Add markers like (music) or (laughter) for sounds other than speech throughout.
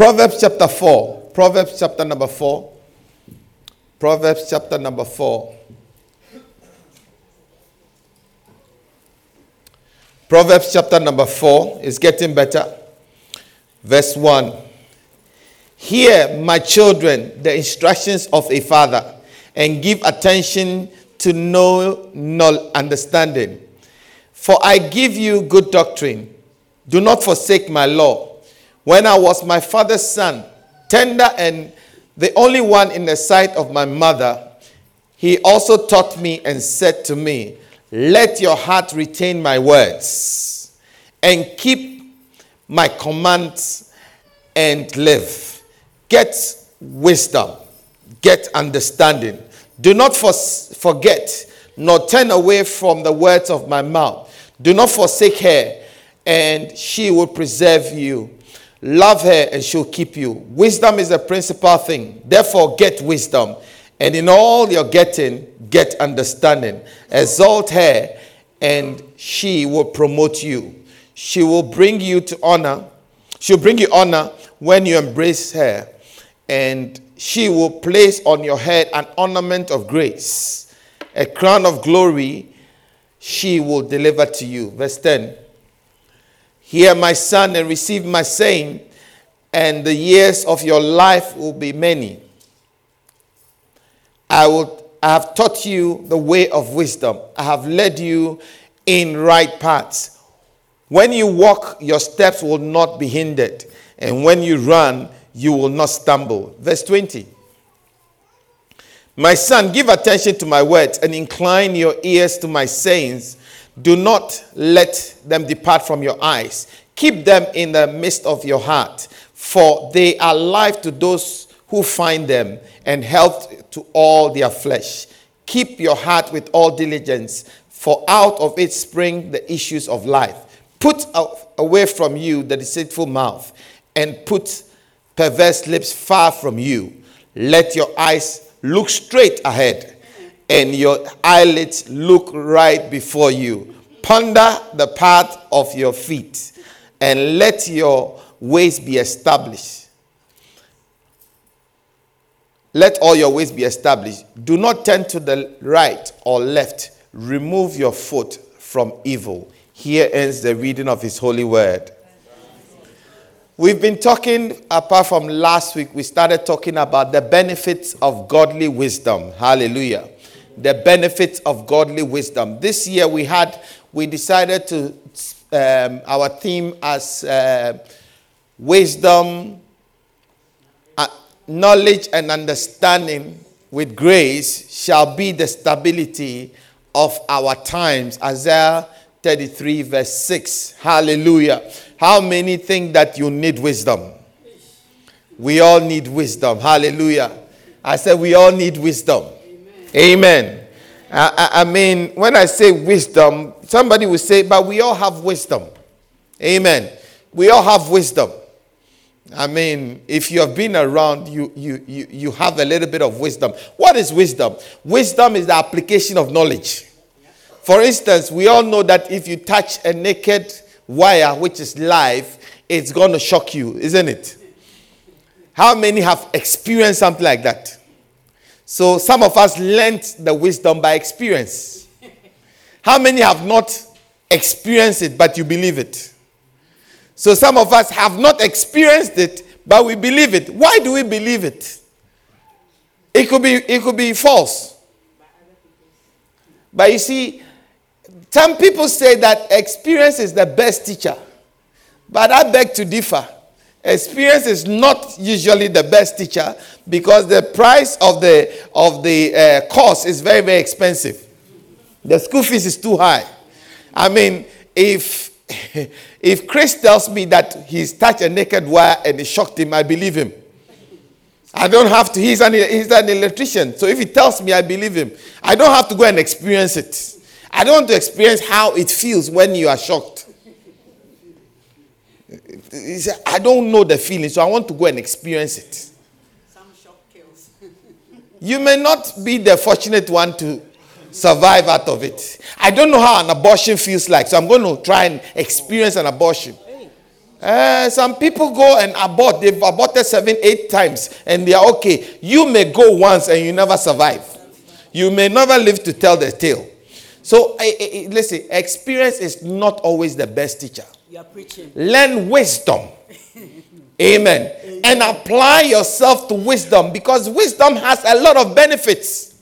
Proverbs chapter 4. Proverbs chapter number 4. Proverbs chapter number 4. Proverbs chapter number 4 is getting better. Verse 1. Hear, my children, the instructions of a father, and give attention to know understanding. For I give you good doctrine. Do not forsake my law. When I was my father's son, tender and the only one in the sight of my mother, he also taught me and said to me, Let your heart retain my words and keep my commands and live. Get wisdom, get understanding. Do not for- forget, nor turn away from the words of my mouth. Do not forsake her, and she will preserve you. Love her, and she'll keep you. Wisdom is a principal thing. Therefore, get wisdom. And in all you're getting, get understanding. Exalt her, and she will promote you. She will bring you to honor. She'll bring you honor when you embrace her and she will place on your head an ornament of grace, a crown of glory she will deliver to you. Verse 10 Hear, my son, and receive my saying, and the years of your life will be many. I, will, I have taught you the way of wisdom, I have led you in right paths. When you walk, your steps will not be hindered, and when you run, you will not stumble. Verse 20. My son, give attention to my words and incline your ears to my sayings. Do not let them depart from your eyes. Keep them in the midst of your heart, for they are life to those who find them and health to all their flesh. Keep your heart with all diligence, for out of it spring the issues of life. Put away from you the deceitful mouth and put perverse lips far from you. Let your eyes look straight ahead and your eyelids look right before you. Ponder the path of your feet and let your ways be established. Let all your ways be established. Do not turn to the right or left. Remove your foot from evil. Here ends the reading of his holy word. We've been talking, apart from last week, we started talking about the benefits of godly wisdom. Hallelujah. The benefits of godly wisdom. This year we had, we decided to, um, our theme as uh, wisdom, uh, knowledge, and understanding with grace shall be the stability of our times. Isaiah 33, verse 6. Hallelujah. How many think that you need wisdom? We all need wisdom. Hallelujah. I said, we all need wisdom. Amen. Amen. I, I, mean, when I say wisdom, somebody will say, but we all have wisdom. Amen. We all have wisdom. I mean, if you have been around, you, you, you, you have a little bit of wisdom. What is wisdom? Wisdom is the application of knowledge. For instance, we all know that if you touch a naked wire which is live, it's going to shock you, isn't it? How many have experienced something like that? So some of us learned the wisdom by experience. How many have not experienced it, but you believe it? So some of us have not experienced it, but we believe it. Why do we believe it? It could be, it could be false. But you see, some people say that experience is the best teacher, but I beg to differ. Experience is not usually the best teacher because the price of the of the uh, course is very very expensive. The school fees is too high. I mean, if (laughs) if Chris tells me that he's touched a naked wire and it shocked him, I believe him. I don't have to. He's an, he's an electrician. So if he tells me, I believe him. I don't have to go and experience it. I don't want to experience how it feels when you are shocked. I don't know the feeling, so I want to go and experience it. Some shock kills. (laughs) you may not be the fortunate one to survive out of it. I don't know how an abortion feels like, so I'm going to try and experience an abortion. Uh, some people go and abort. They've aborted seven, eight times, and they are okay. You may go once and you never survive. You may never live to tell the tale. So, uh, uh, listen, experience is not always the best teacher. You are preaching. Learn wisdom. (laughs) Amen. And apply yourself to wisdom because wisdom has a lot of benefits.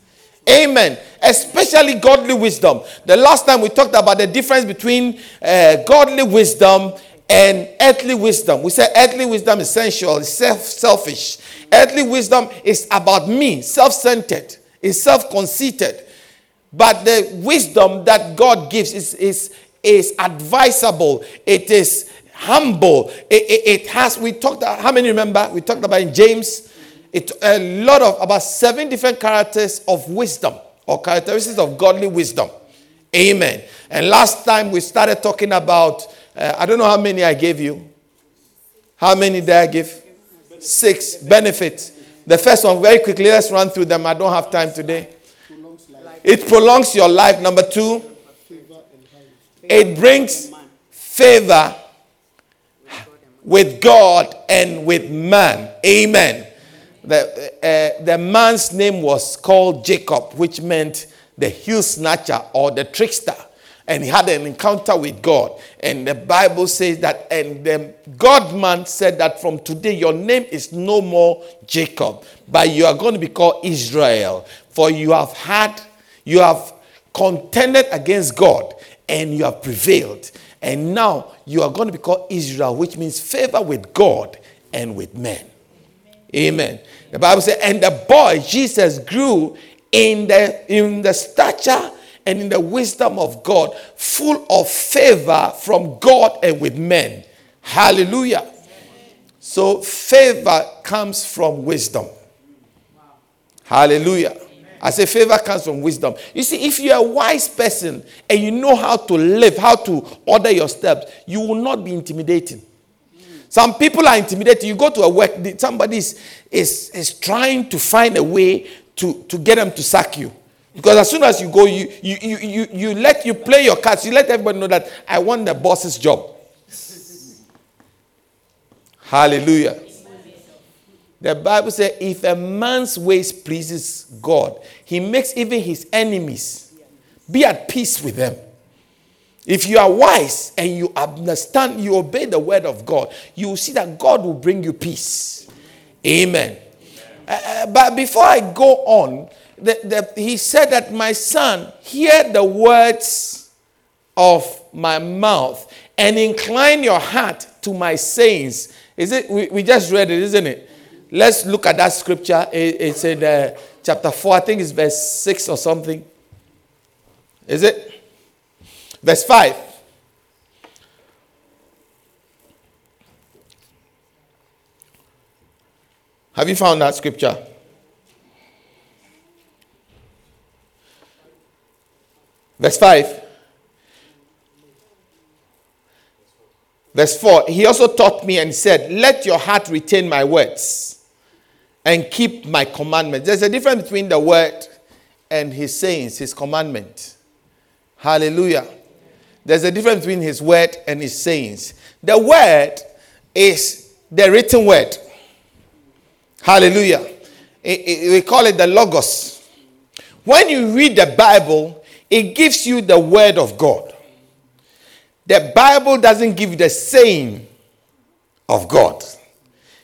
Amen. Especially godly wisdom. The last time we talked about the difference between uh, godly wisdom and earthly wisdom. We said earthly wisdom is sensual, self selfish. Earthly wisdom is about me, self centered, is self conceited. But the wisdom that God gives is, is, is advisable, it is humble. It, it, it, has, we talked, how many remember? We talked about in James, it, a lot of, about seven different characters of wisdom or characteristics of godly wisdom. Amen. And last time we started talking about, uh, I don't know how many I gave you. How many did I give? Six benefits. The first one, very quickly, let's run through them. I don't have time today. It prolongs your life. Number two, it brings favor with God and with man. Amen. The, uh, the man's name was called Jacob, which meant the heel snatcher or the trickster. And he had an encounter with God. And the Bible says that, and the God man said that from today your name is no more Jacob, but you are going to be called Israel. For you have had, you have contended against God and you have prevailed. And now you are going to be called Israel, which means favor with God and with men. Amen. The Bible says, and the boy Jesus grew in the in the stature and in the wisdom of God, full of favor from God and with men. Hallelujah. So favor comes from wisdom. Hallelujah. I say favor comes from wisdom. You see, if you're a wise person and you know how to live, how to order your steps, you will not be intimidating. Some people are intimidated. You go to a work, somebody is, is, is trying to find a way to, to get them to sack you. Because as soon as you go, you, you, you, you, you let you play your cards, you let everybody know that I want the boss's job. (laughs) Hallelujah. The Bible says, if a man's ways pleases God, he makes even his enemies be at peace with them. If you are wise and you understand, you obey the word of God, you will see that God will bring you peace. Amen. Uh, uh but before I go on, the, the, he said that my son, hear the words of my mouth and incline your heart to my sayings. Is it? We, we just read it, isn't it? Let's look at that scripture. It's in uh, chapter 4, I think it's verse 6 or something. Is it? Verse 5. Have you found that scripture? Verse 5. Verse 4 He also taught me and said, Let your heart retain my words and keep my commandments. There's a difference between the word and his sayings, his commandment. Hallelujah. There's a difference between his word and his sayings. The word is the written word. Hallelujah. we call it the Logos. When you read the Bible, it gives you the word of God. The Bible doesn't give you the saying of God,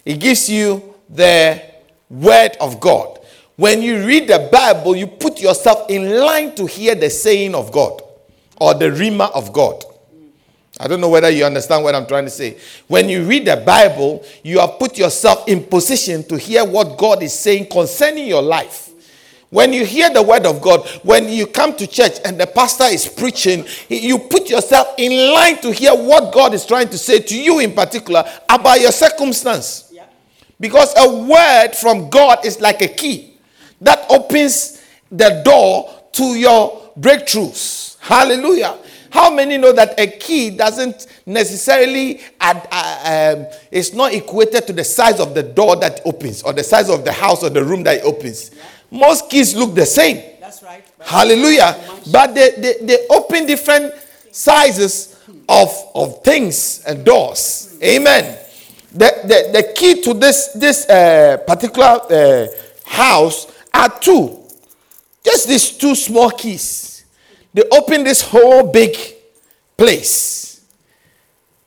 it gives you the word of God. When you read the Bible, you put yourself in line to hear the saying of God or the rhema of God. I don't know whether you understand what I'm trying to say. When you read the Bible, you have put yourself in position to hear what God is saying concerning your life. When you hear the word of God, when you come to church and the pastor is preaching, you put yourself in line to hear what God is trying to say to you in particular about your circumstance. Because a word from God is like a key that opens the door to your breakthroughs. Hallelujah. How many know that a key doesn't necessarily add, uh, um, it's not equated to the size of the door that opens or the size of the house or the room that it opens? Most keys look the same. That's right. Hallelujah. But they, they, they open different sizes of, of things and doors. Amen. The, the, the key to this, this uh, particular uh, house are two. Just these two small keys. They open this whole big place.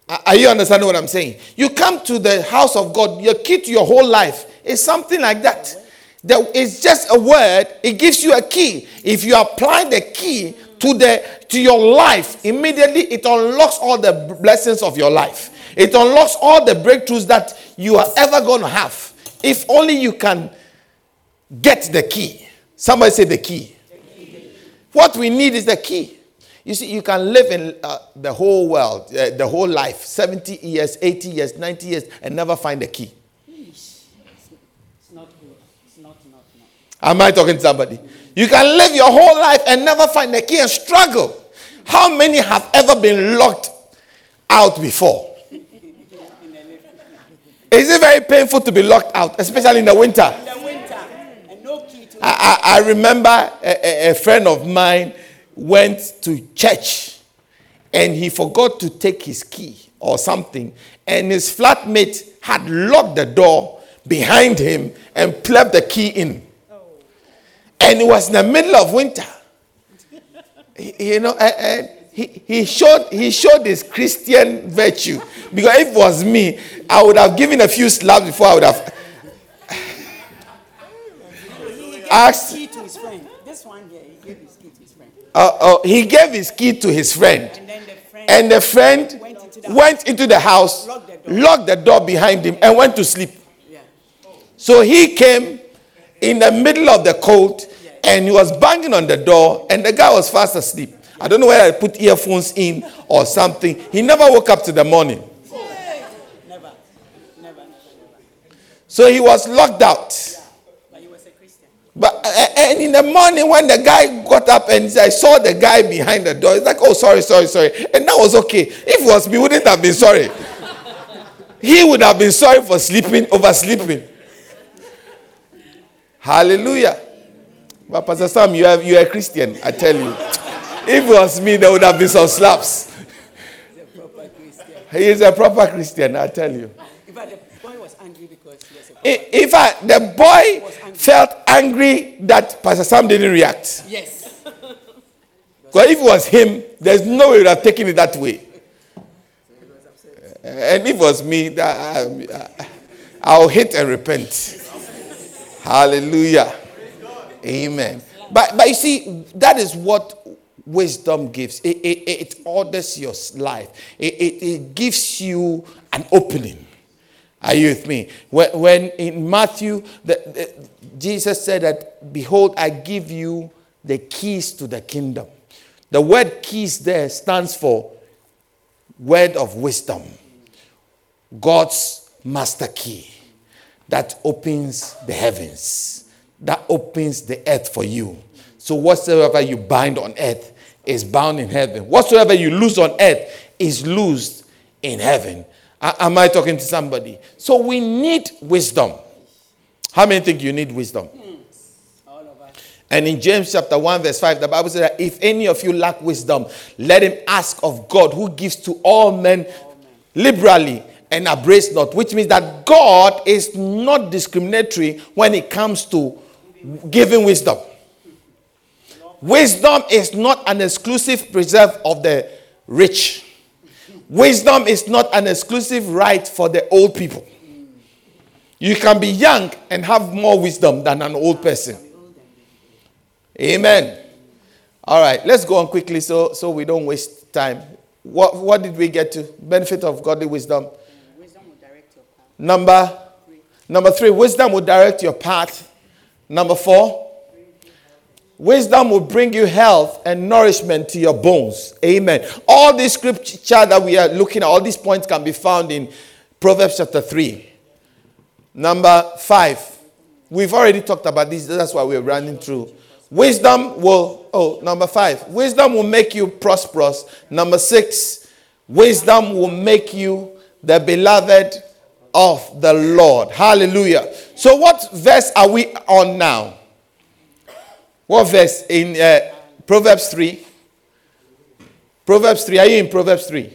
Are you understanding what I'm saying? You come to the house of God, your key to your whole life is something like that. That is just a word, it gives you a key. If you apply the key to the to your life, immediately it unlocks all the blessings of your life. It unlocks all the breakthroughs that you are ever going to have. If only you can get the key. Somebody say the key. What we need is the key. You see, you can live in uh, the whole world, uh, the whole life, 70 years, 80 years, 90 years, and never find the key. It's not good. It's not. Am I talking to somebody? You can live your whole life and never find the key and struggle. How many have ever been locked out before? Is it very painful to be locked out, especially in the winter? In the winter. And no key to I, I, I remember a, a, friend of mine went to church and he forgot to take his key or something, and his flatmate had locked the door behind him and plugged the key in. Oh. And it was in the middle of winter. (laughs) you know, and, he, he showed he showed his Christian virtue. Because if it was me, I would have given a few slaps before I would have asked. Key to his friend. This one here, he gave his key to his friend. Uh, uh, he gave his key to his friend. And, the friend, and the friend went into the, went into the house, locked the, locked the, door behind him, and went to sleep. Yeah. So he came in the middle of the cold and he was banging on the door, and the guy was fast asleep. I don't know whether I put earphones in or something. He never woke up to the morning. Never. Never, never, So he was locked out. But he was a Christian. But eh, eh, and in the morning when the guy got up and I saw the guy behind the door, he's like, "Oh, sorry, sorry, sorry," and that was okay. If it was me, wouldn't have been sorry. he would have been sorry for sleeping, oversleeping. Hallelujah. But Pastor Sam, you are you are a Christian, I tell you. If it was me, there would have been some slaps. He is a proper Christian, I tell you. In fact, the boy was angry because he was a In fact, the boy angry. felt angry that Pastor Sam didn't react. Yes. (laughs) Because if it was him, there's no way he would have taken it that way. Eh, and if it was me, that um, I'll hit and repent. Hallelujah. Amen. But, but you see, that is what wisdom gives. It, it, it orders your life, it, it, it, gives you an opening. Are you with me? When, when in Matthew, the, the, Jesus said that, Behold, I give you the keys to the kingdom. The word keys there stands for word of wisdom, God's master key that opens the heavens, that opens the earth for you. So, whatsoever you bind on earth is bound in heaven. Whatsoever you lose on earth is loosed in heaven. am I talking to somebody? So we need wisdom. How many think you need wisdom? And in James chapter 1, verse 5, the Bible says that if any of you lack wisdom, let him ask of God, who gives to all men liberally and abase not, which means that God is not discriminatory when it comes to giving wisdom. Wisdom is not an exclusive preserve of the rich. Wisdom is not an exclusive right for the old people. You can be young and have more wisdom than an old person. Amen. All right, let's go on quickly so, so we don't waste time. What, what did we get to? Benefit of godly wisdom. Number, number three, wisdom will direct your path. Number four, Wisdom will bring you health and nourishment to your bones. Amen. All these scripture that we are looking at, all these points can be found in Proverbs chapter 3. Number 5. We've already talked about this. That's why we're running through. Wisdom will, oh, number 5. Wisdom will make you prosperous. Number 6. Wisdom will make you the beloved of the Lord. Hallelujah. So, what verse are we on now? What verse in uh, Proverbs 3? Proverbs 3. Are you in Proverbs 3?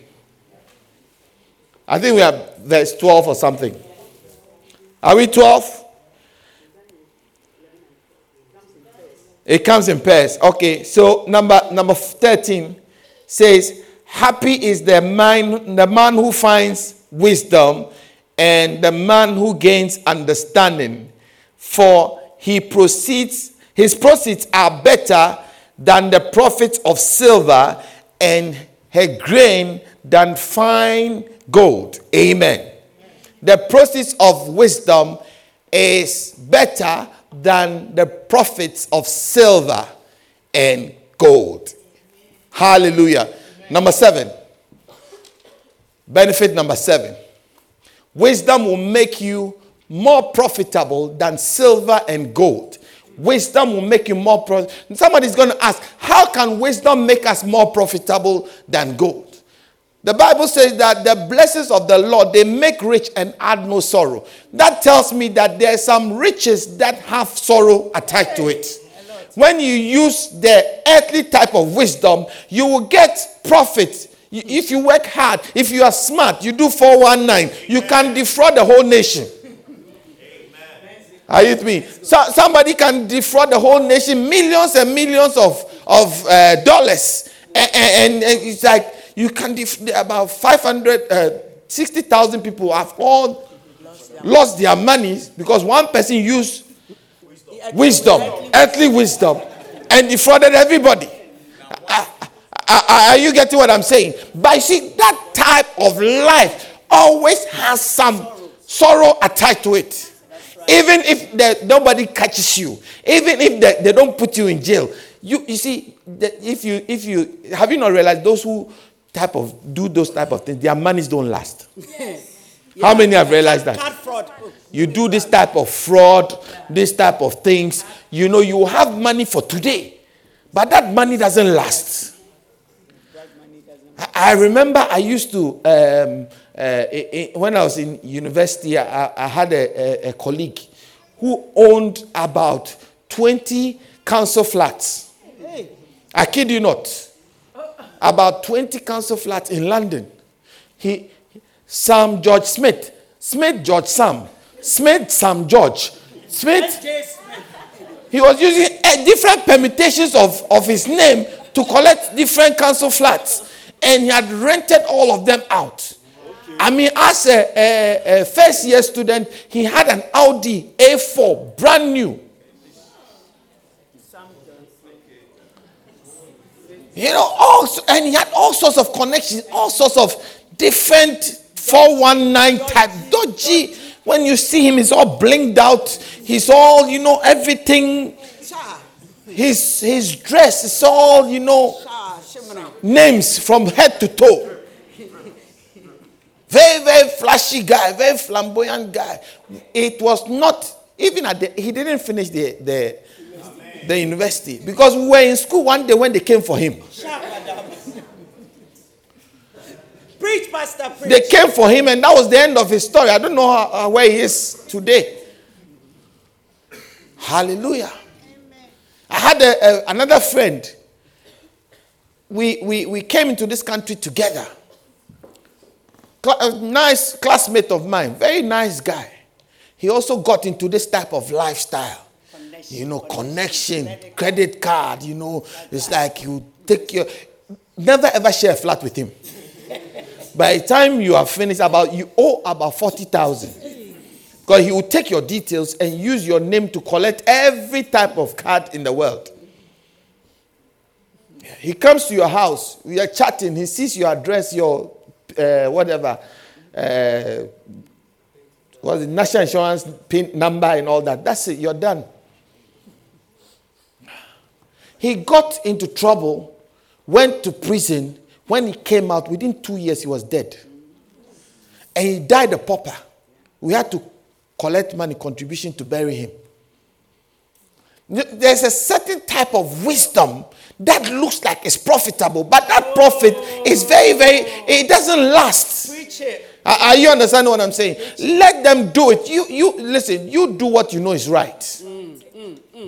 I think we are verse 12 or something. Are we 12? It comes in pairs. Okay, so number number 13 says, Happy is the man, the man who finds wisdom and the man who gains understanding, for he proceeds, his proceeds are better than the profits of silver, and her grain than fine gold. Amen. The proceeds of wisdom is better than the profits of silver and gold. Hallelujah. Number seven. Benefit number seven. Wisdom will make you more profitable than silver and gold. Wisdom will make you more profitable. Somebody's going to ask, how can wisdom make us more profitable than gold? The Bible says that the blessings of the Lord they make rich and add no sorrow. That tells me that there are some riches that have sorrow attached to it. When you use the earthly type of wisdom, you will get profit. If you work hard, if you are smart, you do 419, you can defraud the whole nation. Are you with me? So, somebody can defraud the whole nation millions and millions of, of uh, dollars. And, and, and it's like, you can def- about 500 uh, 60,000 people have all lost their money because one person used wisdom, earthly wisdom, and defrauded everybody. Are you getting what I'm saying? But you see, that type of life always has some sorrow attached to it. Even if the, nobody catches you, even if they, they don't put you in jail, you, you see, if you if you have you not realized those who type of do those type of things, their monies don't last. (laughs) yeah. How many have realized that? fraud. You do this type of fraud, this type of things, you know, you have money for today, but that money doesn't last. I remember I used to, um, uh, when I was in university, I, I had a, a, a colleague who owned about 20 council flats. I kid you not about 20 council flats in London. He, Sam George Smith, Smith George Sam, Smith Sam George, Smith. He was using uh, different permutations of, of his name to collect different council flats. And he had rented all of them out. I mean, as a, a, a first year student, he had an Audi A4, brand new. You know, all, and he had all sorts of connections, all sorts of different 419 type dodgy. When you see him, he's all blinked out. He's all, you know, everything. His his dress is all, you know, names from head to toe. Very, very flashy guy, very flamboyant guy. It was not even at the he didn't finish the the the university because we were in school one day when they came for him. Preach, Pastor. Preach. They came for him, and that was the end of his story. I don't know how, uh, where he is today. Hallelujah. Amen. I had a, a, another friend. We, we, we came into this country together. A nice classmate of mine, very nice guy. He also got into this type of lifestyle you know, connection, credit card, you know, it's like you take your never ever share a flat with him. (laughs) By the time you are finished, about you owe about forty thousand. Because he will take your details and use your name to collect every type of card in the world. He comes to your house, we are chatting, he sees your address, your uh, whatever, uh, what's the national insurance pin number and all that. That's it, you're done. He got into trouble, went to prison. When he came out, within two years, he was dead. And he died a pauper. We had to collect money contribution to bury him. There's a certain type of wisdom that looks like it's profitable, but that profit is very, very, it doesn't last. Preach it. Are you understanding what I'm saying? Let them do it. You, you listen. You do what you know is right. Mm.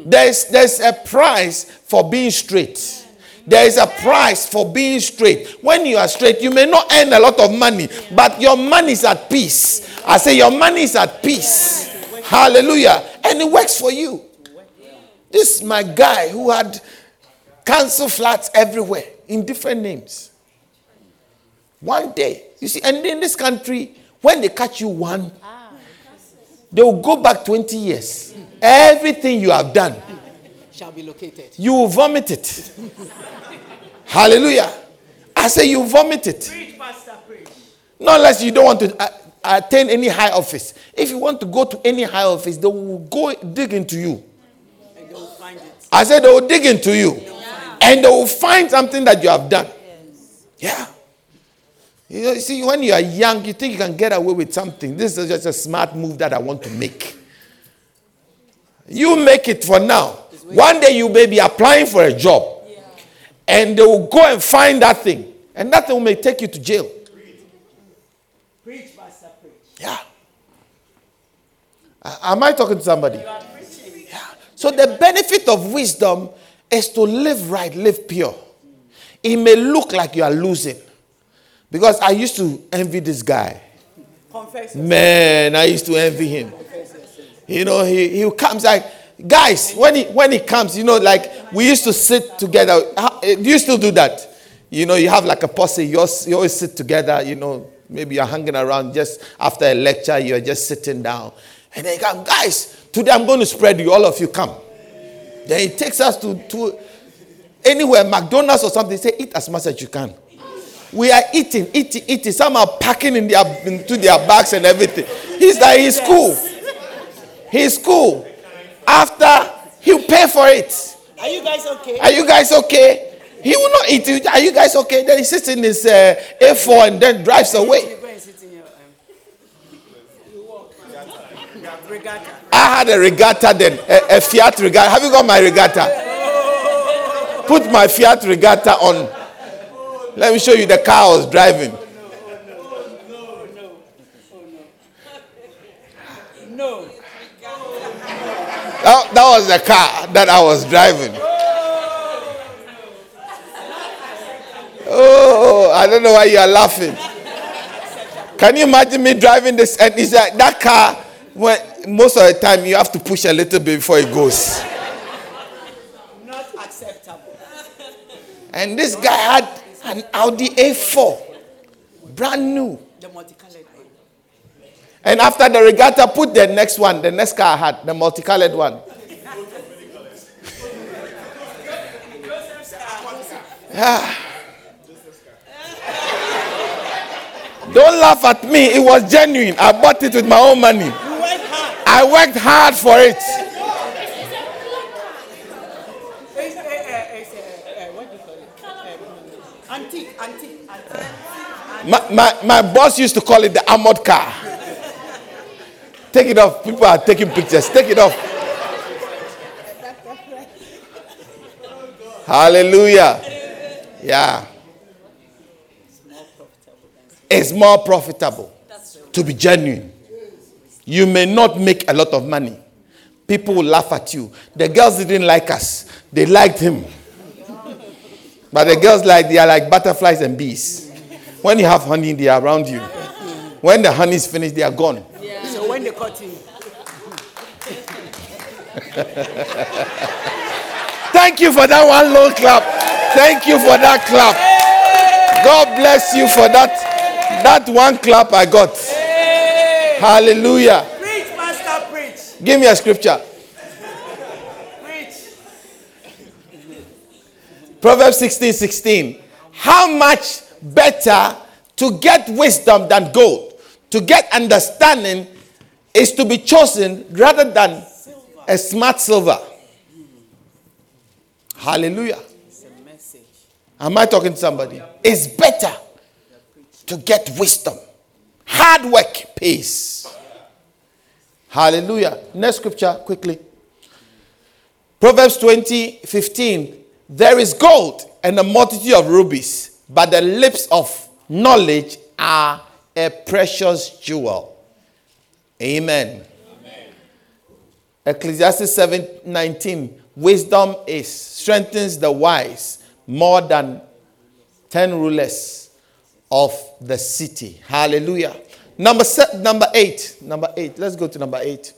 There's, there's a price for being straight. There is a price for being straight. When you are straight, you may not earn a lot of money, but your money is at peace. I say your money is at peace. Hallelujah. And it works for you. This is my guy who had council flats everywhere in different names. One day, you see, and in this country, when they catch you one, they will go back 20 years. Everything you have done shall be located. You will vomit it. Hallelujah. I say you vomit it. Preach, Pastor, preach. Not unless you don't want to uh, attain any high office. If you want to go to any high office, they will go dig into you. And they will find it. I said they will dig into you. And they will find something that you have done. Yeah. You know, see, when you are young, you think you can get away with something. This is just a smart move that I want to make. You make it for now. One day you may be applying for a job. And they will go and find that thing. And that thing may take you to jail. Preach, Pastor, preach. Yeah. Am I talking to somebody? So the benefit of wisdom is to live right, live pure. It may look like you are losing. Because I used to envy this guy. Confess. Man, I used to envy him. You know, he, he comes like, guys, when he when he comes, you know, like we used to sit together. How- eh, Do you still do that? You know, you have like a posse, you always, you always sit together, you know, maybe you're hanging around just after a lecture, you're just sitting down. And then he come, guys, today I'm going to spread you, all of you come. Then he takes us to, to anywhere, McDonald's or something, say, eat as much as you can. We are eating, eating, eating. Some are packing in their, into their bags and everything. He's like, he's cool. He's cool. After, he'll pay for it. Are you guys okay? Are you guys okay? He will not eat. Are you guys okay? Then he sits in his uh, A4 and then drives away. You go and sit in your. Um, you walk. Regata. I had a Regata then, a, a Fiat Regata. Have you got my Regata? Put my Fiat Regata on. Let me show you the car I was driving. No. That, that was the car that I was driving. Oh, I don't know why you are laughing. Can you imagine me driving this? And it's like that car, when, most of the time you have to push a little bit before it goes. Not acceptable. And this guy had an Audi A4, brand new. The multicolored one. And after the Regata, put the next one, the next car I had, the multicolored one. Yeah. Don't laugh at me. It was genuine. I bought it with my own money. You went hard. I worked hard for it. Antique, antique, antique. My, my, my boss used to call it the armored car. Take it off. People are taking pictures. Take it off. Hallelujah. Yeah. It's more profitable to be genuine. You may not make a lot of money. People will laugh at you. The girls didn't like us, they liked him. But the girls like they are like butterflies and bees. When you have honey, they are around you. When the honey is finished, they are gone. So when they cut you, (laughs) Thank you for that one long clap. Thank you for that clap. God bless you for that that one clap I got. Hallelujah. preach, Pastor, preach. Give me a scripture. Preach. Proverbs 16 16. How much better to get wisdom than gold? To get understanding is to be chosen rather than a smart silver. Hallelujah. It's a message. Am I talking to somebody? It's better to get wisdom. Hard work pays. Hallelujah. Next scripture, quickly. Proverbs 20 15. There is gold and a multitude of rubies, but the lips of knowledge are a precious jewel. Amen. Ecclesiastes 7 19. Wisdom is strengthens the wise, more than 10 rulers of the city. Hallelujah. Number, se- number eight. Number eight. Let's go to number eight.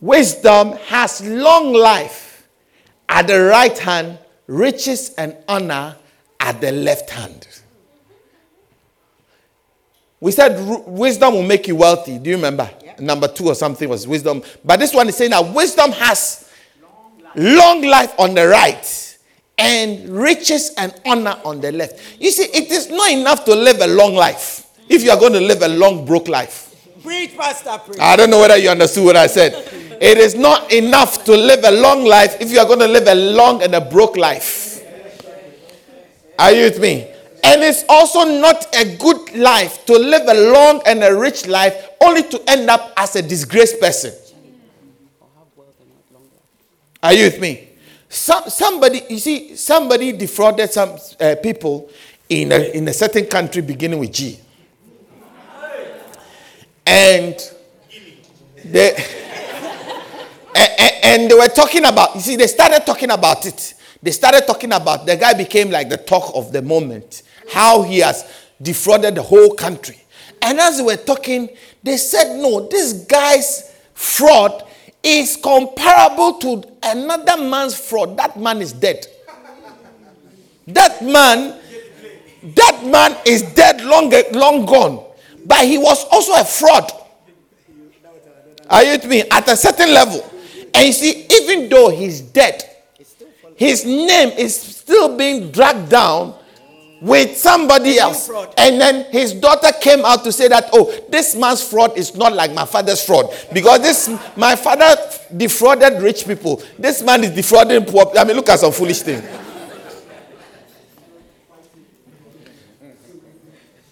Wisdom has long life at the right hand, riches and honor at the left hand. We said ru- wisdom will make you wealthy. Do you remember? Number two or something was wisdom. But this one is saying that wisdom has long life on the right and riches and honor on the left. You see, it is not enough to live a long life if you are going to live a long, broke life. Preach, Pastor, preach. I don't know whether you understood what I said. It is not enough to live a long life if you are going to live a long and a broke life. Are you with me? And it's also not a good life to live a long and a rich life only to end up as a disgraced person. Are you with me? Some, somebody, you see, somebody defrauded some uh, people in a, in a certain country beginning with G. And they, (laughs) and, and they were talking about, you see, they started talking about it. They started talking about, the guy became like the talk of the moment, how he has defrauded the whole country. And as they were talking, they said, no, this guy's fraud is comparable to another man's fraud. That man is dead. That man, that man is dead, long, long gone. But he was also a fraud. Are you with me? At a certain level. And you see, even though he's dead, his name is still being dragged down with somebody else. fraud. And then his daughter came out to say that, oh, this man's fraud is not like my father's fraud. Because this my father defrauded rich people. This man is defrauding poor. I mean, look at some foolish thing.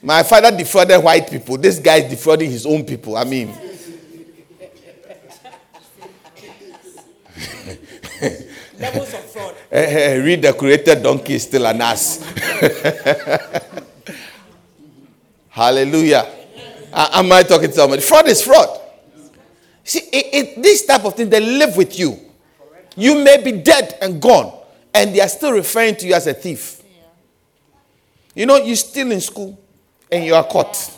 My father defrauded white people. This guy is defrauding his own people. I mean, (laughs) Levels of fraud. eh, eh, redecorated donkey is still an ass. (laughs) Hallelujah. Am I talking to somebody? Fraud is fraud. See, it, it, this type of thing, they live with you. You may be dead and gone, and they are still referring to you as a thief. You know, you're still in school and you are caught.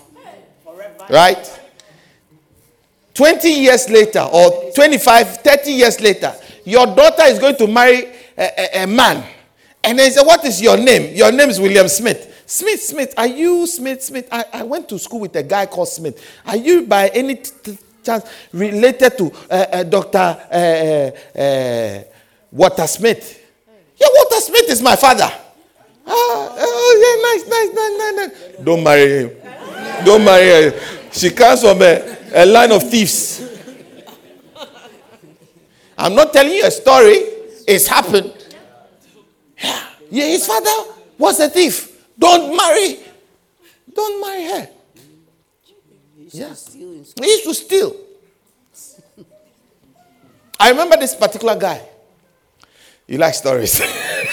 Right? 20 years later, or 25, 30 years later, your daughter is going to marry a, a- a man. And they say, What is your name? Your name is William Smith. Smith, Smith, are you Smith, Smith? I, I went to school with a guy called Smith. Are you by any t- t- chance related to uh, uh, Dr. Uh, uh, uh, Walter Smith? Yeah, Walter Smith is my father. Ah, oh, yeah, nice, nice, nice, nice, nice. Don't marry him. Don't marry her. She comes from a, a line of thieves. I'm not telling you a story. It's happened. Yeah, yeah his father was a thief. Don't marry. Don't marry her. Yeah. He used to steal. I remember this particular guy. You like stories.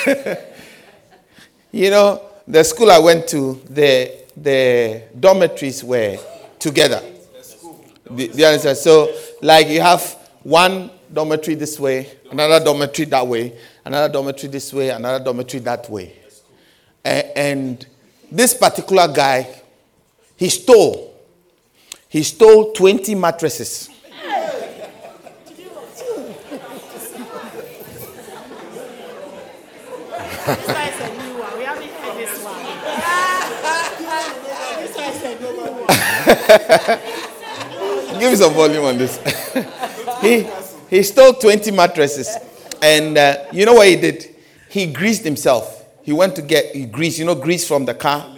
(laughs) you know, the school I went to, the, the dormitories were together. The, the answer. So, like you have one dormitory this way, another dormitory that way, another dormitory this way, another dormitory that way. A- and this particular guy, he stole. He stole 20 mattresses. (laughs) Give me some volume on this. (laughs) he, he stole 20 mattresses. And uh, you know what he did? He greased himself. He went to get grease, you know, grease from the car.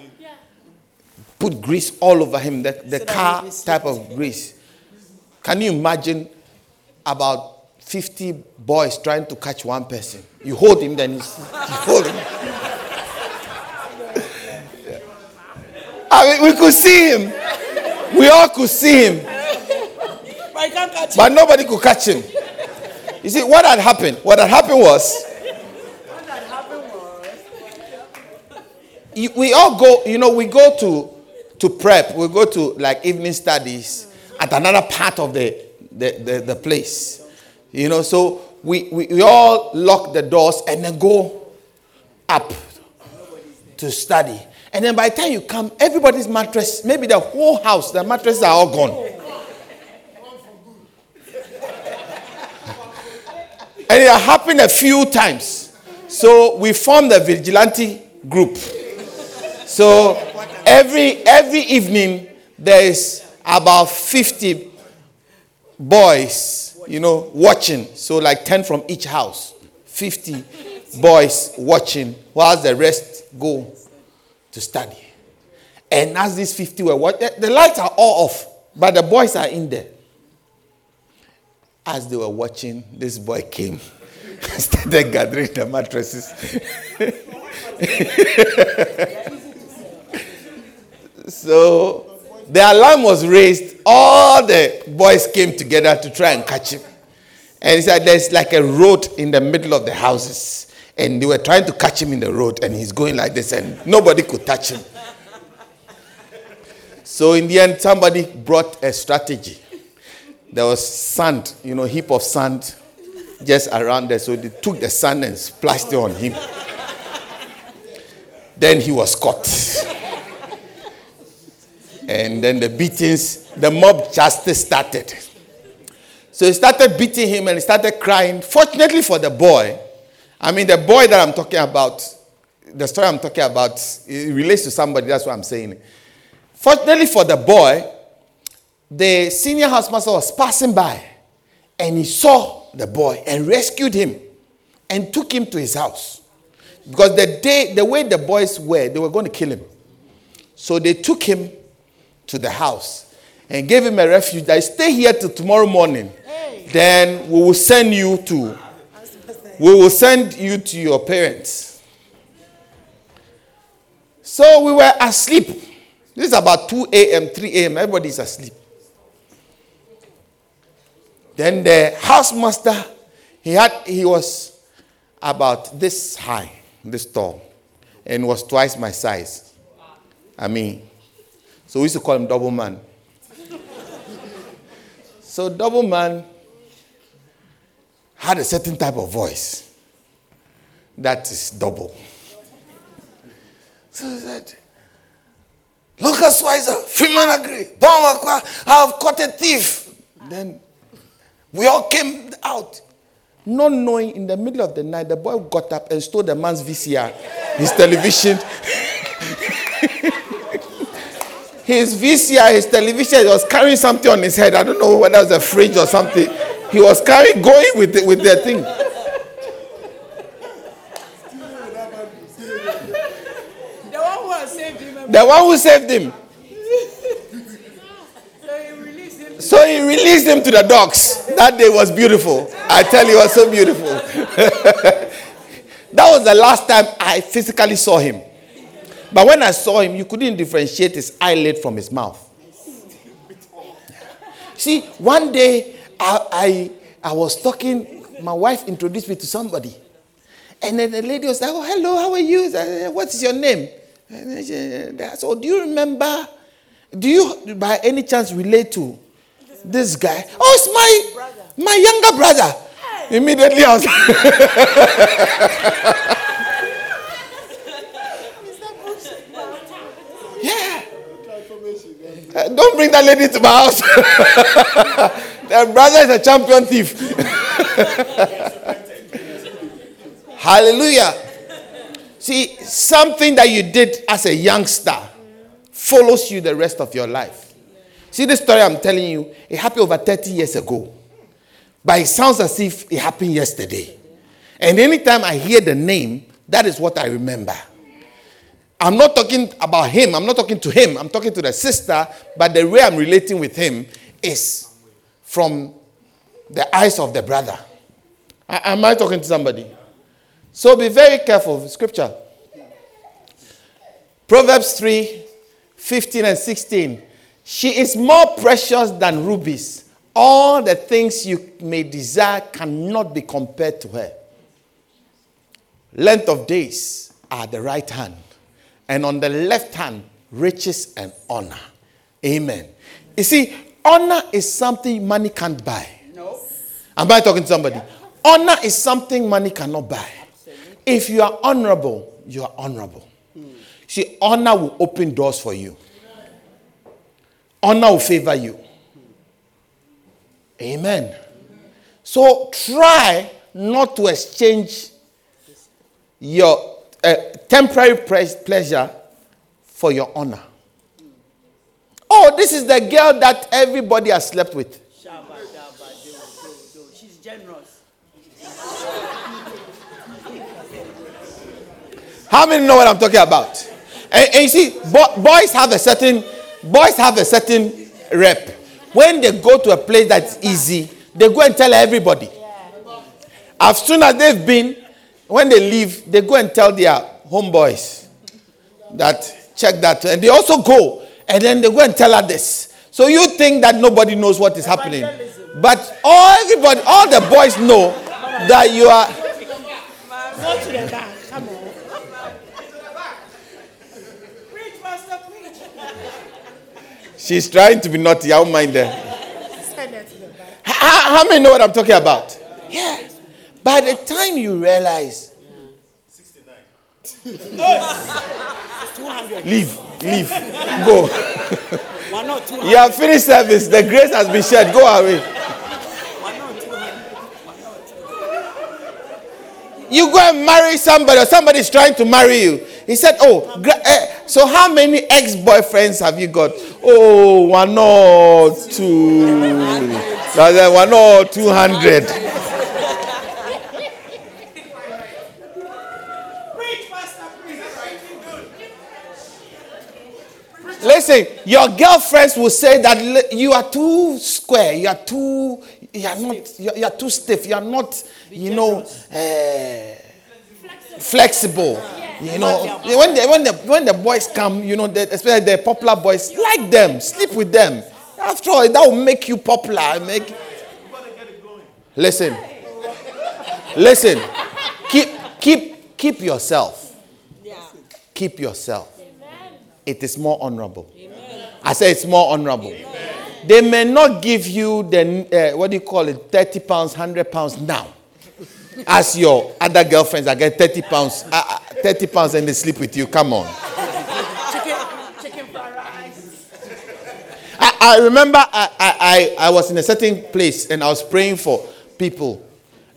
Put grease all over him, the, the car type of grease. Can you imagine about 50 boys trying to catch one person? You hold him, then he's, you hold him. (laughs) I mean, we could see him. We all could see him. But I can't catch it. But nobody could catch him. You see, what had happened? What had happened was, What that happened was, you- we all go, you know, we go to, to prep, we go to like evening studies at another part of the, the, the, the place. You know, so we, we, we all lock the doors and then go up to study. And then by the time you come, everybody's mattress, maybe the whole house, the mattresses are all gone. And it happened a few times. So we formed a vigilante group. So every every evening there is about 50 boys, you know, watching. So like 10 from each house. 50 boys watching whilst the rest go to study. And as these 50 were watching, the lights are all off, but the boys are in there. As they were watching, this boy came, (laughs) started gathering the mattresses. (laughs) so the alarm was raised. All the boys came together to try and catch him. And he said, There's like a road in the middle of the houses and they were trying to catch him in the road and he's going like this and nobody could touch him so in the end somebody brought a strategy there was sand you know heap of sand just around there. So they took the sand and splashed it on him. Then he was caught. And then the beatings the mob justice started. So he started beating him and he started crying. Fortunately for the boy I mean, the boy that I'm talking about, the story I'm talking about, it relates to somebody. That's what I'm saying. Fortunately for the boy, the senior housemaster was passing by and he saw the boy and rescued him and took him to his house. Because the day, the way the boys were, they were going to kill him. So they took him to the house and gave him a refuge. I stay here till tomorrow morning. Hey. Then we will send you to we will send you to your parents. So we were asleep. This is about 2 a.m., 3 a.m. Everybody's asleep. Then the housemaster, he had he was about this high, this tall, and was twice my size. I mean, so we used to call him double man. (laughs) so double man had a certain type of voice that is double. So he said, Lucas Weiser, Freeman agree, I have caught a thief. Then we all came out. Not knowing in the middle of the night, the boy got up and stole the man's VCR, his television. (laughs) his VCR, his television, he was carrying something on his head. I don't know whether it was a fridge or something. He was carrying, going with the, with the thing. The one who saved him. The one who saved him. So he released him. So he released him to the dogs. That day was beautiful. I tell you, it was so beautiful. (laughs) that was the last time I physically saw him. But when I saw him, you couldn't differentiate his eyelid from his mouth. See, one day I, I, I was talking, my wife introduced me to somebody. And then the lady was like, Oh, hello, how are you? Said, What's your name? And I said, So, do you remember? Do you by any chance relate to this guy? Oh, it's my my younger brother. Immediately I was (laughs) Yeah. Uh, don't bring that lady to my house. (laughs) the brother is a champion thief. (laughs) Hallelujah. See, something that you did as a youngster follows you the rest of your life. See, this story I'm telling you, it happened over 30 years ago. But it sounds as if it happened yesterday. And anytime I hear the name, that is what I remember. I'm not talking about him, I'm not talking to him, I'm talking to the sister, but the way I'm relating with him is from the eyes of the brother. A- Am I talking to somebody? So be very careful. Scripture. Proverbs 3 15 and 16. She is more precious than rubies. All the things you may desire cannot be compared to her. Length of days are the right hand, and on the left hand, riches and honor. Amen. You see, honor is something money can't buy. No. Am I talking to somebody? Honor is something money cannot buy. If you are honorable, you are honorable. Hmm. See, honor will open doors for you. Honor will favor you. Amen. So try not to exchange your uh, temporary pleasure for your honor. Oh, this is the girl that everybody has slept with. She's generous. How many know what I'm talking about? And, and you see, bo- boys have a certain boys have a certain rep. When they go to a place that's easy, they go and tell everybody. As soon as they've been, when they leave, they go and tell their homeboys that check that. And they also go and then they go and tell others. So you think that nobody knows what is happening. But all everybody, all the boys know that you are. Go to the back. Come on. Preach, Pastor, preach. She's trying to be naughty. I don't mind her. Send her to the back. How, how many know what I'm talking about? Yeah. By the time you realize, 200. leave, leave, go. One or 200. You have finished service. The grace has been shed. Go away. One or 200. You go and marry somebody, or somebody is trying to marry you. He said, "Oh, gra- eh, so how many ex-boyfriends have you got? Oh, one or two. One or two hundred. Preach, Pastor, preach. Listen, your girlfriends will say that you are too square, you are too, you are not, you are, you are too stiff, you are not, you know, uh, flexible. You know, when the, when the when the boys come, you know, the, especially the popular boys, like them, sleep with them. After all, that will make you popular. Make. Listen, listen, keep keep keep yourself. Keep yourself it is more honorable. I say it's more honorable. They may not give you the, uh, what do you call it, 30 pounds, 100 pounds now. As your other girlfriends that get 30 pounds, uh, uh, 30 pounds and they sleep with you. Come on. Chicken, chicken fried rice. I, I remember I, I, I, I was in a certain place and I was praying for people.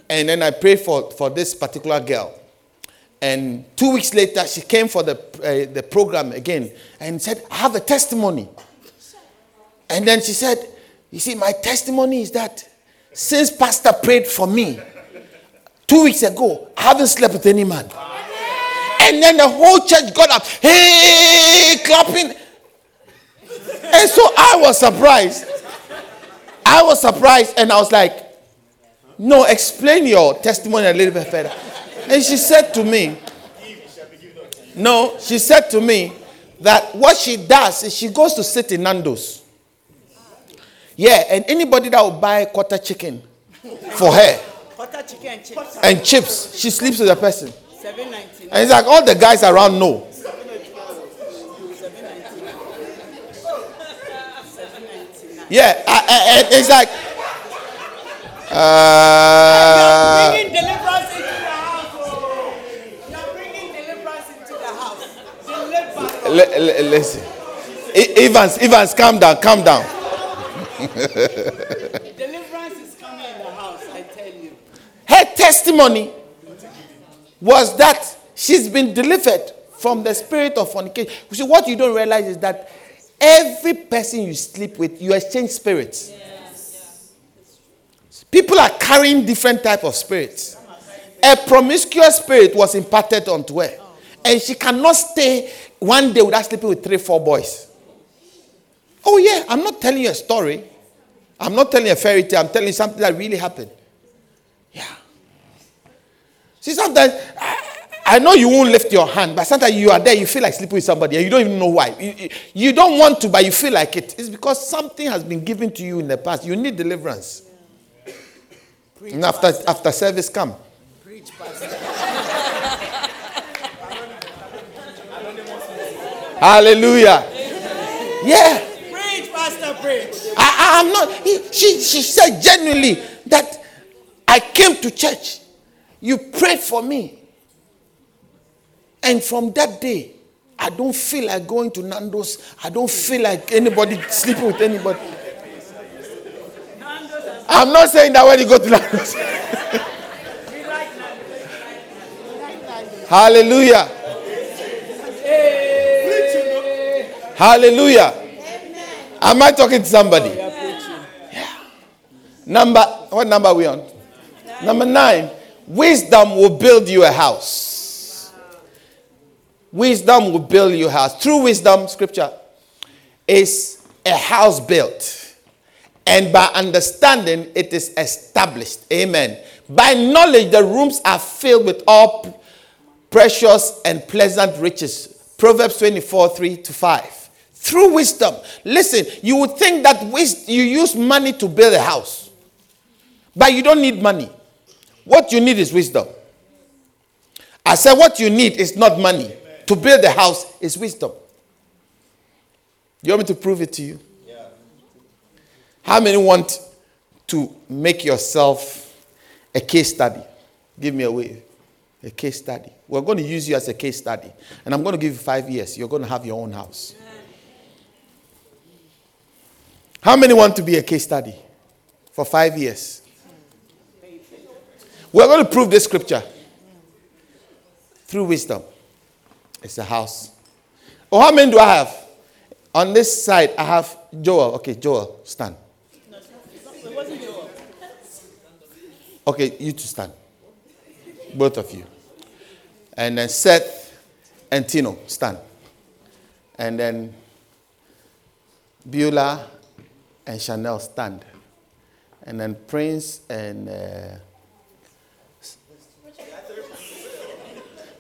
And then I prayed for, for this particular girl. And two weeks later, she came for the, uh, the program again and said, I have a testimony. And then she said, You see, my testimony is that since Pastor prayed for me two weeks ago, I haven't slept with any man. And then the whole church got up, hey, clapping. And so I was surprised. I was surprised and I was like, No, explain your testimony a little bit further. And she said to me, No, she said to me that what she does is she goes to sit in Nando's. Yeah, and anybody that will buy quarter chicken for her Butter chicken and chips. and chips, she sleeps with the person. Seven ninety nine. And it's like all the guys around know. Seven ninety nine. Seven ninety nine. Yeah, I, I, I- it's like, uh, Bringing deliverance into the house. Oh. You're bringing deliverance into the house. Deliver. li- li- listen. Evans, Evans, calm down, calm down. (laughs) Deliverance is coming in the house, I tell you. Her testimony was that she's been delivered from the spirit of fornication. You see, what you don't realize is that every person you sleep with, you exchange spirits. People are carrying different type of spirits. A promiscuous spirit was imparted onto her, and she cannot stay one day without sleeping with three, four boys. Oh yeah, I'm not telling you a story. I'm not telling you a fairy tale. I'm telling you something that really happened. Yeah. See, sometimes I, I know you won't lift your hand, but sometimes you are there, you feel like sleeping with somebody, and you don't even know why. You, you- don't want to, but you feel like it. It's because something has been given to you in the past. You need deliverance. And after, after service, come. Preach, Pastor. (laughs) Hallelujah. Yeah. Preach, Pastor, preach. I, I- I'm not. He, she, she said genuinely that I came to church. You prayed for me. And from that day, I don't feel like going to Nando's. I don't feel like anybody sleeping with anybody. I'm not saying that when you go to Nando's. (laughs) Hallelujah. Hallelujah. Am I talking to somebody? Yeah. Number, what number are we on? Number nine. Wisdom will build you a house. Wisdom will build you a house. True wisdom, scripture, is a house built. And by understanding, it is established. Amen. By knowledge, the rooms are filled with all precious and pleasant riches. Proverbs 24 3 to 5 through wisdom. Listen, you would think that you use money to build a house, but you don't need money. What you need is wisdom. I said, what you need is not money. To build a house is wisdom. You want me to prove it to you? Yeah. How many want to make yourself a case study? Give me a wave. A case study. We're going to use you as a case study. And I'm going to give you five years. You're going to have your own house. How many want to be a case study for five years? We're going to prove this scripture through wisdom. It's a house. Oh, how many do I have? On this side, I have Joel. Okay, Joel, stand. Okay, you two stand. Both of you. And then Seth and Tino, stand. And then Beulah and Chanel stand. And then Prince and. Uh,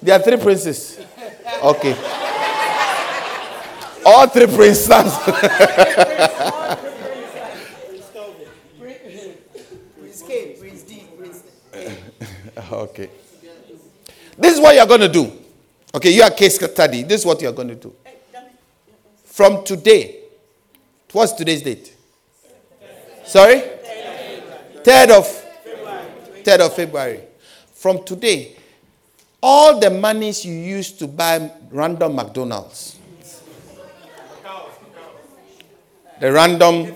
there are three princes. (laughs) Okay. All three princes okay. This is what you're going to do. Okay, you are case study. This is what you're going to do. From today, what's today's date? Sorry? 3rd of 3rd of February. From today, all the monies you use to buy random McDonald's, the random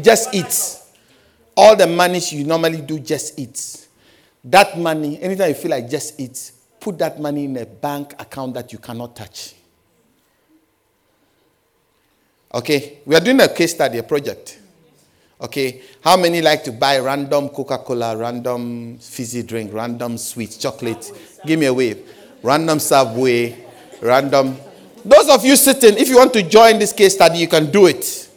just eats, all the monies you normally do just eats. That money, anytime you feel like just eats, put that money in a bank account that you cannot touch. Okay, we are doing a case study, a project. Okay, how many like to buy random Coca Cola, random fizzy drink, random sweet chocolate? Give me a wave. Random Subway, random. Those of you sitting, if you want to join this case study, you can do it.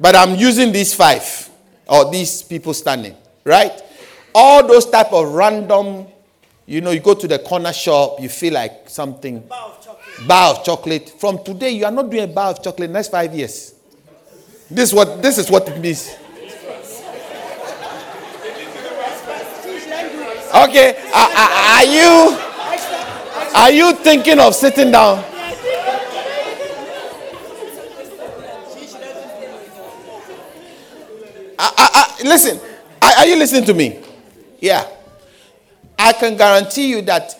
But I'm using these five or these people standing, right? All those type of random, you know, you go to the corner shop, you feel like something. Bar of chocolate. Bar of chocolate. From today, you are not doing a bar of chocolate next five years. This what this is what it means. Okay, are, are, you are you thinking of sitting down? I, I, listen, are you listening to me? Yeah. I can guarantee you that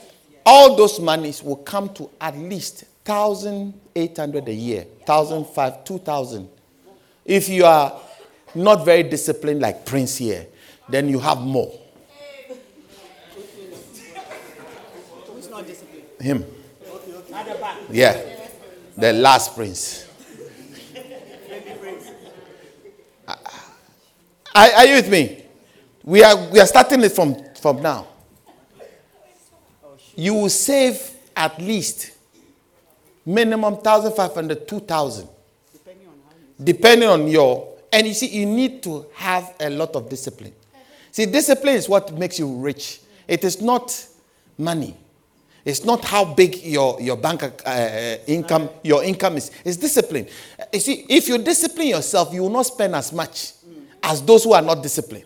all those monies will come to at least 1,800 a year, 1,005, 2,000. If you are not very disciplined like Prince here, then you have more. Him. Yeah. The last prince. Are, are you with me? We are, we are starting it from, from now. You will save at least minimum 1,500, 2,000. Depending on your. And you see, you need to have a lot of discipline. See, discipline is what makes you rich. It is not money. It's not how big your, your bank uh, uh income, your income is. It's discipline. Uh, you see, if you discipline yourself, you will not spend as much as those who are not disciplined.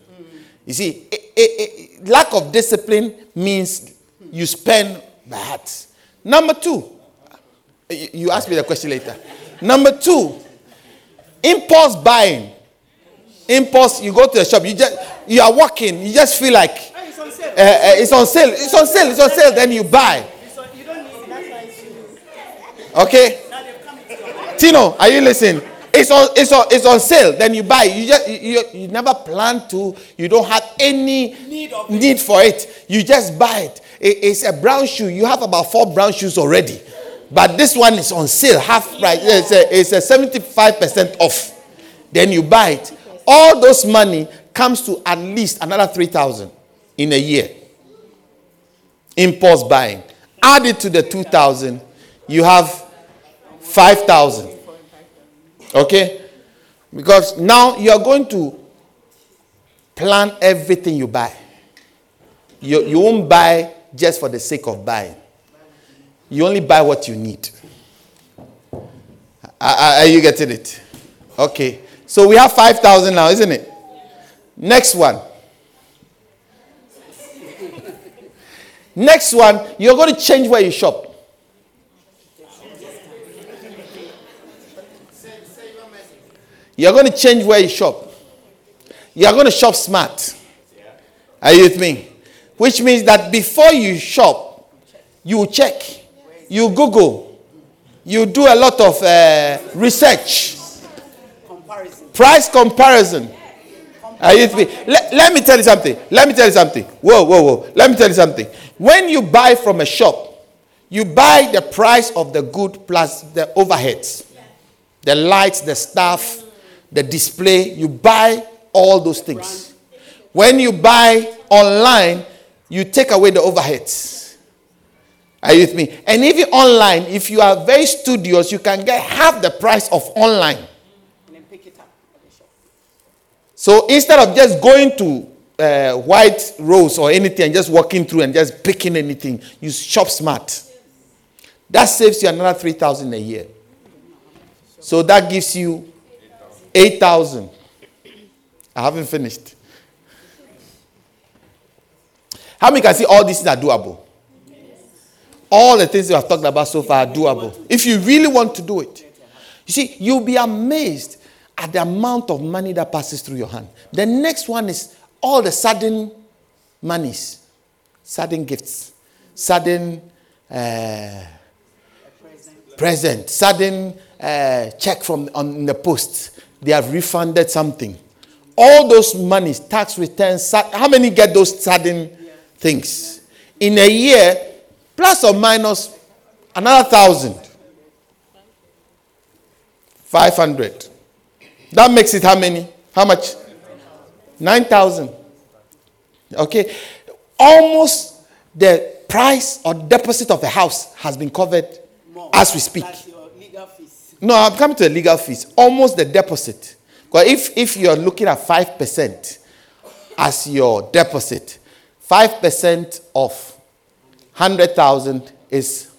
You see, a, a, a lack of discipline means you spend bad. Number two, uh, you ask me the question later. Number two, impulse buying. Impulse, you go to the shop, you just you are walking, you just feel like uh, it's on sale. It's on sale. It's on sale. Then you buy. Okay. Tino, are you listening? It's on, it's on, it's on sale. Then you buy. You just you, you never plan to. You don't have any need, need for it. You just buy it. it. It's a brown shoe. You have about four brown shoes already, but this one is on sale, half price. It's a, it's a seventy-five percent off. Then you buy it. All those money comes to at least another three thousand in a year. Impulse buying. Add it to the two thousand. You have 5,000. Okay? Because now you are going to plan everything you buy. You, you won't buy just for the sake of buying, you only buy what you need. Are, are you getting it? Okay. So we have 5,000 now, isn't it? Next one. Next one, you're going to change where you shop. You're going to change where you shop. You're going to shop smart. Are you with me? Which means that before you shop, you check, you Google, you do a lot of uh, research, comparison. price comparison. Are you with me? Let, let me tell you something. Let me tell you something. Whoa, whoa, whoa. Let me tell you something. When you buy from a shop, you buy the price of the good plus the overheads, the lights, the staff, the display, you buy all those things. When you buy online, you take away the overheads. Are you with me? And even online, if you are very studious, you can get half the price of online. So instead of just going to uh, White Rose or anything and just walking through and just picking anything, you shop smart. That saves you another 3,000 a year. So that gives you 8,000. I haven't finished. How many can see all these things are doable? All the things we have talked about so far are doable. If you really want to do it. You see, you'll be amazed at the amount of money that passes through your hand. The next one is all the sudden monies, sudden gifts, sudden uh, present, sudden uh, check from on the post they have refunded something. All those monies, tax returns, how many get those sudden things? In a year, plus or minus another thousand. 500. That makes it how many? How much? 9,000. Okay. Almost the price or deposit of the house has been covered as we speak. No, I'm coming to the legal fees. Almost the deposit. Because if, if you're looking at 5% as your deposit, 5% of 100,000 is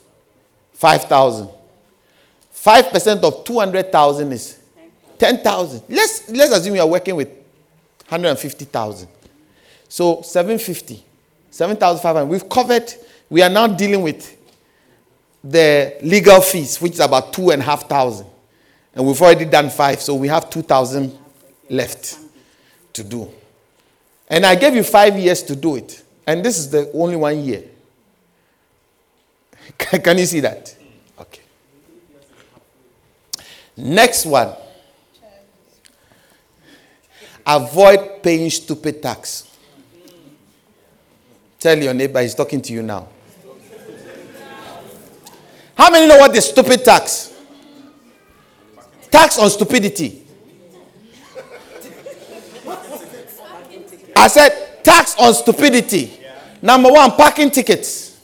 5,000. 5% of 200,000 is 10,000. Let's, let's assume you are working with 150,000. So 750, 7,500. We've covered, we are now dealing with the legal fees, which is about two and a half thousand. And we've already done five, so we have 2,000 left to do. And I gave you five years to do it. And this is the only one year. (laughs) Can you see that? Okay. Next one. Avoid paying stupid tax. Tell your neighbor he's talking to you now. How many know what the stupid tax? Tax on stupidity. I said tax on stupidity. Number one, parking tickets.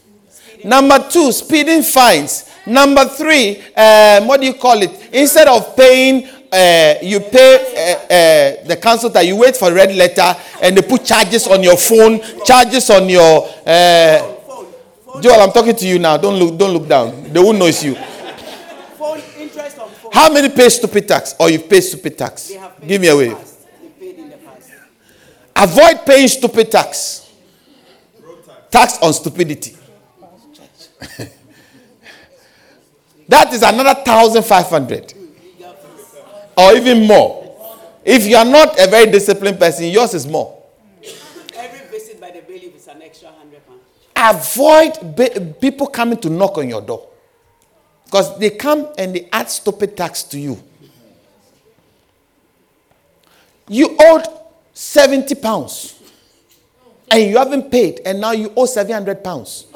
Number two, speeding fines. Number three, um, what do you call it? Instead of paying, uh, you pay uh, uh, the council that you wait for red letter and they put charges on your phone, charges on your uh, Joel, I'm talking to you now. Don't look, don't look down. They won't notice you. Phone, interest on phone. How many pay stupid tax or you pay stupid tax? Give me a wave. Avoid paying stupid tax. Tax on stupidity. (laughs) that is another thousand five hundred, or even more. If you are not a very disciplined person, yours is more. Every visit by the bailiff is an extra hundred pounds. avoid people coming to knock on your door because they come and they add stupid tax to you you owed 70 pounds and you haven't paid and now you owe 700 pounds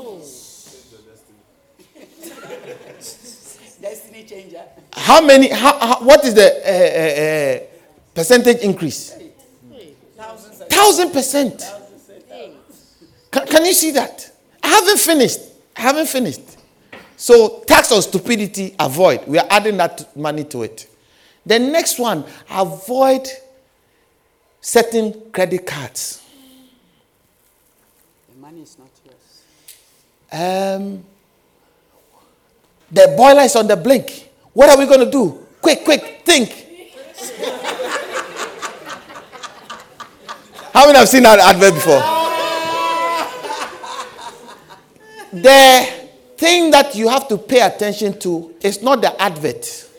how many how, how, what is the uh, uh, uh, percentage increase? Thousand percent. Can, can you see that? I haven't finished. I haven't finished. So tax on stupidity avoid. We are adding that money to it. The next one avoid certain credit cards. The money is not yours. um, the boiler is on the blink what are we going to do? Quick quick think. How many have seen that advert before? The thing that you have to pay attention to is not the advert.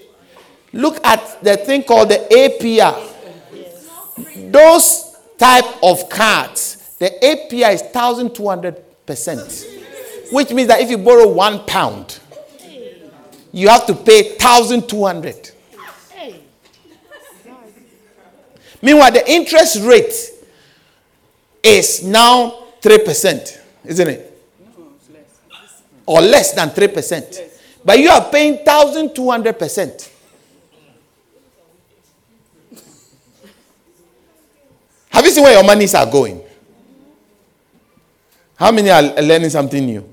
Look at the thing called the APR those type of cards the APR is 1200 percent which means that if you borrow one pound you have to pay 1200 meanwhile the interest rate is now 3% isn't it? No, less. or less than 3% but you are paying 1200% have you seen where your monies are going? How many are learning something new?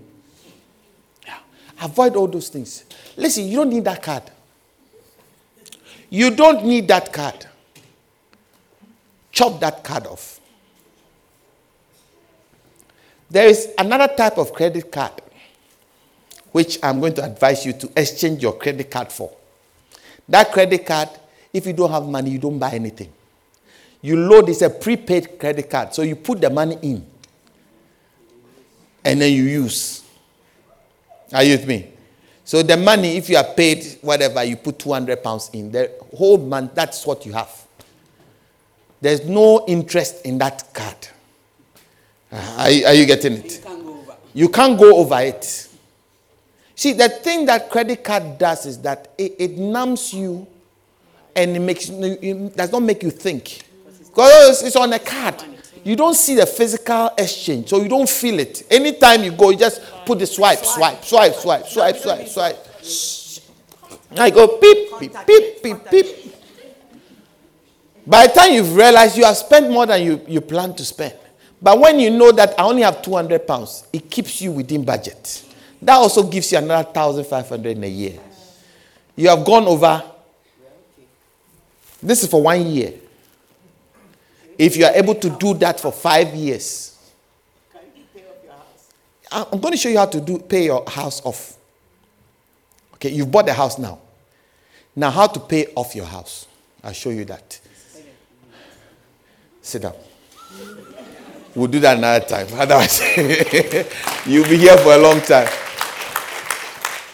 Yeah. avoid all those things listen you don't need that card you don't need that card chop that card off there is another type of credit card which I'm going to advise you to exchange your credit card for. That credit card, if you don't have money, you don't buy anything. You load it's a prepaid credit card, so you put the money in and then you use. Are you with me? So the money, if you are paid whatever, you put 200 pounds in. The whole month, that's what you have. There's no interest in that card. Uh, Are, you- are you getting it? You can't go over. You can't go over it. See, the thing that credit card does is that it, it numbs you and it makes it does not make you think. Because it's on a card. You don't see the physical exchange, so you don't feel it. Anytime you go, you just put the swipe, swipe, swipe, swipe, swipe, swipe, swipe. I go beep, beep, beep, beep, beep. By the time you've realized you have spent more than you, you plan to spend. But when you know that I only have 200 pounds, it keeps you within budget. That also gives you another 1,500 in a year. You have gone over. This is for one year. If you are able to do that for five years, I'm going to show you how to do pay your house off. Okay, you've bought the house now. Now, how to pay off your house? I'll show you that. Sit down. We'll do that another time. (laughs) Otherwise, (laughs) you'll be here for a long time.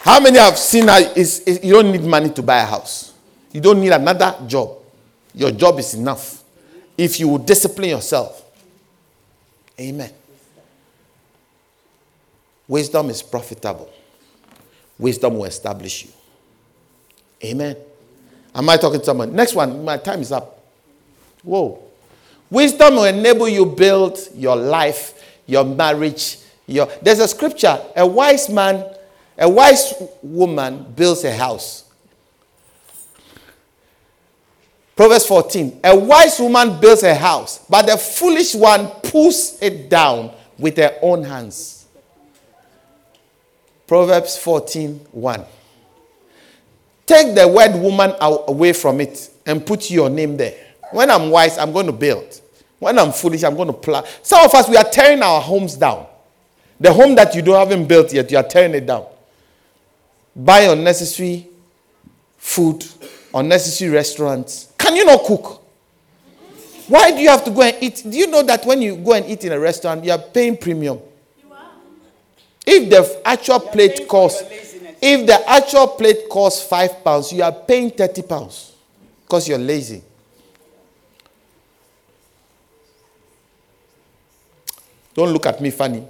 How many have seen is, is- you don't need money to buy a house? You don't need another job. Your job is enough. If you will discipline yourself. Amen. Wisdom is profitable. Wisdom will establish you. Amen. Am I talking to someone? Next one, my time is up. Whoa. Wisdom will enable you build your life, your marriage. Your there's a scripture. A wise man, a wise woman builds a house. Proverbs 14. A wise woman builds a house, but the foolish one pulls it down with her own hands. Proverbs 14 1. Take the word woman away from it and put your name there. When I'm wise, I'm going to build. When I'm foolish, I'm going to plow. Some of us, we are tearing our homes down. The home that you don't haven't built yet, you are tearing it down. Buy unnecessary food, unnecessary restaurants. Can you not cook? Why do you have to go and eat? Do you know that when you go and eat in a restaurant, you are paying premium? If the actual plate costs, if the actual plate costs five pounds, you are paying 30 pounds because you're lazy. Don't look at me funny.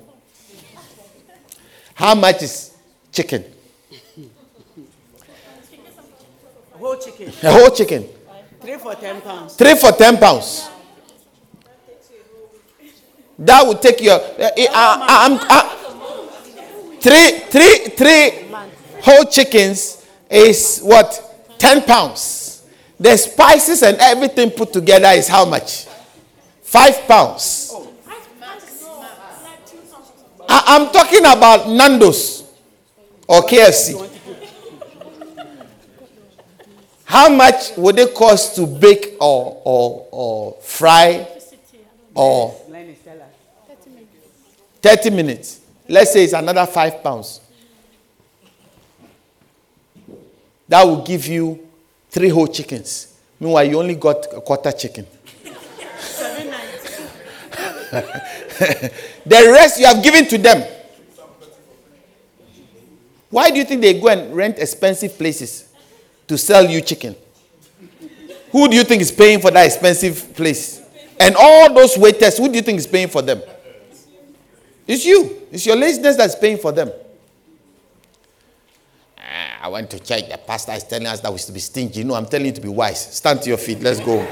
How much is chicken? Whole chicken. A whole chicken. Three for ten pounds. Three for 10 pounds. That would take your. Uh, uh, I'm, three, three, three whole chickens is what? 10 pounds. The spices and everything put together is how much? Five pounds. I, I'm talking about Nando's or KFC. How much would it cost to bake or, or, or fry or Lenny, 30 minutes? Let's say it's another five pounds. That will give you three whole chickens. Meanwhile, you only got a quarter chicken. (laughs) the rest you have given to them. Why do you think they go and rent expensive places to sell you chicken? Who do you think is paying for that expensive place? And all those waiters, who do you think is paying for them? It's you. It's your laziness that's paying for them. Ah, I went to church. The pastor is telling us that we should be stingy. No, I'm telling you to be wise. Stand to your feet. Let's go.